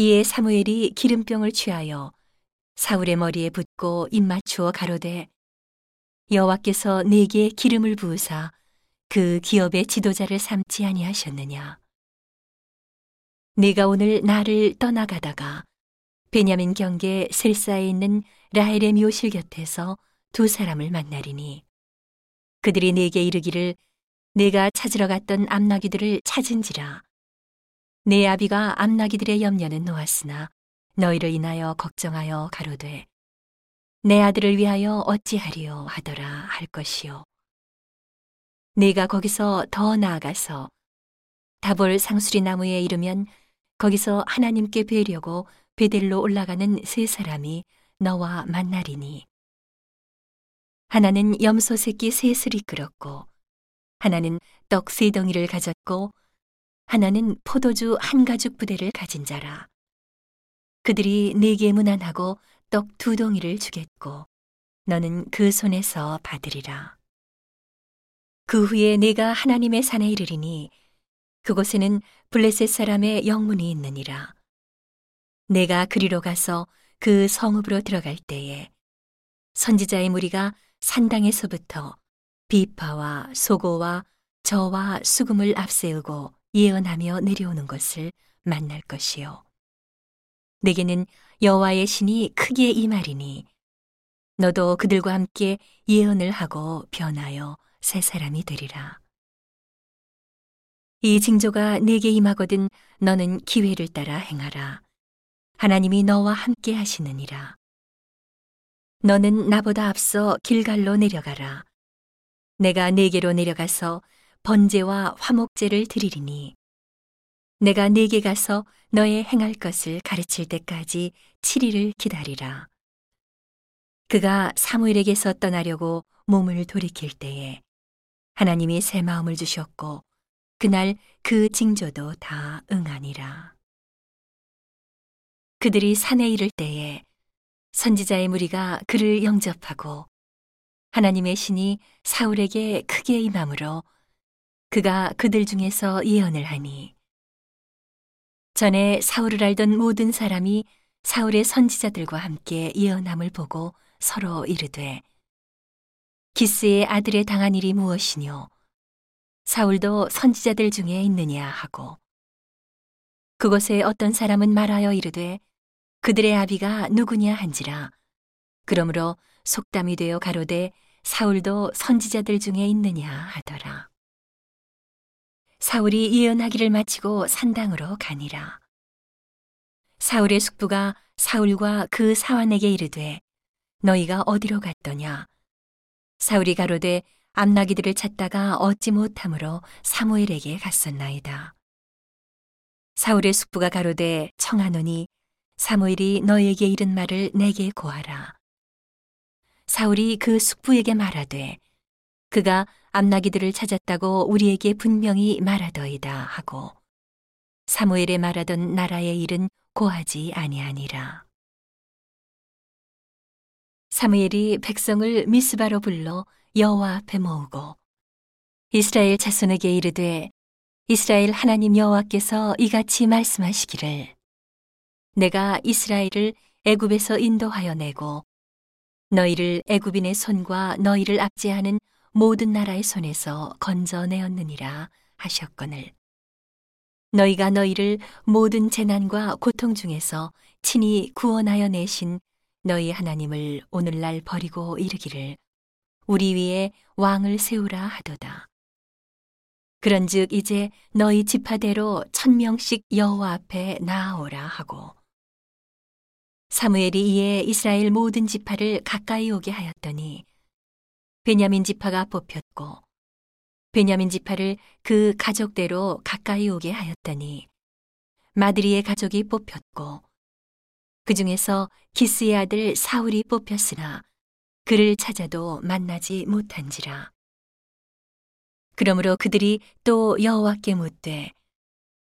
이에 사무엘이 기름병을 취하여 사울의 머리에 붓고 입 맞추어 가로되 여호와께서 내게 기름을 부으사 그 기업의 지도자를 삼지 아니하셨느냐? 네가 오늘 나를 떠나가다가 베냐민 경계 셀사에 있는 라헬의 묘실 곁에서 두 사람을 만나리니 그들이 내게 이르기를 내가 찾으러 갔던 암나귀들을 찾은지라 내 아비가 암나귀들의 염려는 놓았으나 너희를 인하여 걱정하여 가로되 내 아들을 위하여 어찌하리요 하더라 할 것이요. 내가 거기서 더 나아가서 다볼 상수리 나무에 이르면 거기서 하나님께 뵈려고 베델로 올라가는 세 사람이 너와 만나리니. 하나는 염소 새끼 셋을 이끌었고 하나는 떡 세 덩이를 가졌고 하나는 포도주 한 가죽 부대를 가진 자라. 그들이 네게 무난하고 떡두 덩이를 주겠고 너는 그 손에서 받으리라. 그 후에 내가 하나님의 산에 이르리니 그곳에는 블레셋 사람의 영문이 있느니라. 내가 그리로 가서 그 성읍으로 들어갈 때에 선지자의 무리가 산당에서부터 비파와 소고와 저와 수금을 앞세우고 예언하며 내려오는 것을 만날 것이요. 내게는 여호와의 신이 크게 임하리니 너도 그들과 함께 예언을 하고 변하여 새 사람이 되리라. 이 징조가 내게 임하거든 너는 기회를 따라 행하라. 하나님이 너와 함께 하시느니라. 너는 나보다 앞서 길갈로 내려가라. 내가 네게로 내려가서 번제와 화목제를 드리리니 내가 네게 가서 너의 행할 것을 가르칠 때까지 7일을 기다리라. 그가 사무엘에게서 떠나려고 몸을 돌이킬 때에 하나님이 새 마음을 주셨고 그날 그 징조도 다 응하니라. 그들이 산에 이를 때에 선지자의 무리가 그를 영접하고 하나님의 신이 사울에게 크게 임함으로 그가 그들 중에서 예언을 하니 전에 사울을 알던 모든 사람이 사울의 선지자들과 함께 예언함을 보고 서로 이르되 기스의 아들의 당한 일이 무엇이뇨? 사울도 선지자들 중에 있느냐? 하고. 그곳에 어떤 사람은 말하여 이르되 그들의 아비가 누구냐? 한지라. 그러므로 속담이 되어 가로되 사울도 선지자들 중에 있느냐? 하더라. 사울이 예언하기를 마치고 산당으로 가니라. 사울의 숙부가 사울과 그 사환에게 이르되 너희가 어디로 갔더냐? 사울이 가로되 암나기들을 찾다가 얻지 못함으로 사무엘에게 갔었나이다. 사울의 숙부가 가로되 청하노니 사무엘이 너에게 이른 말을 내게 고하라. 사울이 그 숙부에게 말하되 그가 암나기들을 찾았다고 우리에게 분명히 말하더이다 하고 사무엘의 말하던 나라의 일은 고하지 아니하니라. 사무엘이 백성을 미스바로 불러 여호와 앞에 모으고 이스라엘 자손에게 이르되 이스라엘 하나님 여호와께서 이같이 말씀하시기를 내가 이스라엘을 애굽에서 인도하여 내고 너희를 애굽인의 손과 너희를 압제하는 모든 나라의 손에서 건져내었느니라 하셨거늘 너희가 너희를 모든 재난과 고통 중에서 친히 구원하여 내신 너희 하나님을 오늘날 버리고 이르기를 우리 위에 왕을 세우라 하도다. 그런즉 이제 너희 지파대로 천 명씩 여호와 앞에 나아오라 하고 사무엘이 이에 이스라엘 모든 지파를 가까이 오게 하였더니 베냐민 지파가 뽑혔고 베냐민 지파를 그 가족대로 가까이 오게 하였더니 마드리의 가족이 뽑혔고 그 중에서 기스의 아들 사울이 뽑혔으나 그를 찾아도 만나지 못한지라. 그러므로 그들이 또 여호와께 묻되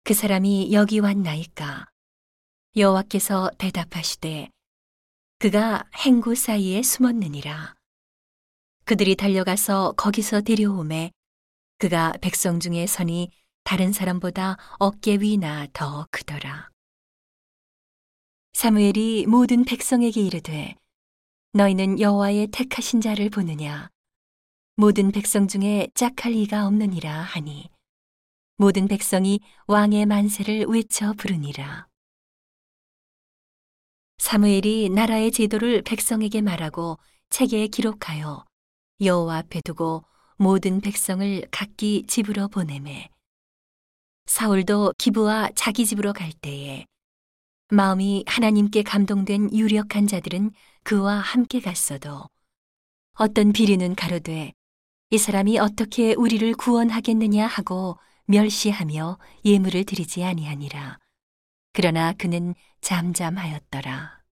그 사람이 여기 왔나이까? 여호와께서 대답하시되 그가 행구 사이에 숨었느니라. 그들이 달려가서 거기서 데려오매 그가 백성 중에 선이 다른 사람보다 어깨 위나 더 크더라. 사무엘이 모든 백성에게 이르되 너희는 여호와의 택하신 자를 보느냐 모든 백성 중에 짝할 이가 없느니라 하니 모든 백성이 왕의 만세를 외쳐 부르니라 사무엘이 나라의 제도를 백성에게 말하고 책에 기록하여 여호와 앞에 두고 모든 백성을 각기 집으로 보내매 사울도 기부와 자기 집으로 갈 때에 마음이 하나님께 감동된 유력한 자들은 그와 함께 갔어도 어떤 비리는 가로되 이 사람이 어떻게 우리를 구원하겠느냐 하고 멸시하며 예물을 드리지 아니하니라. 그러나 그는 잠잠하였더라.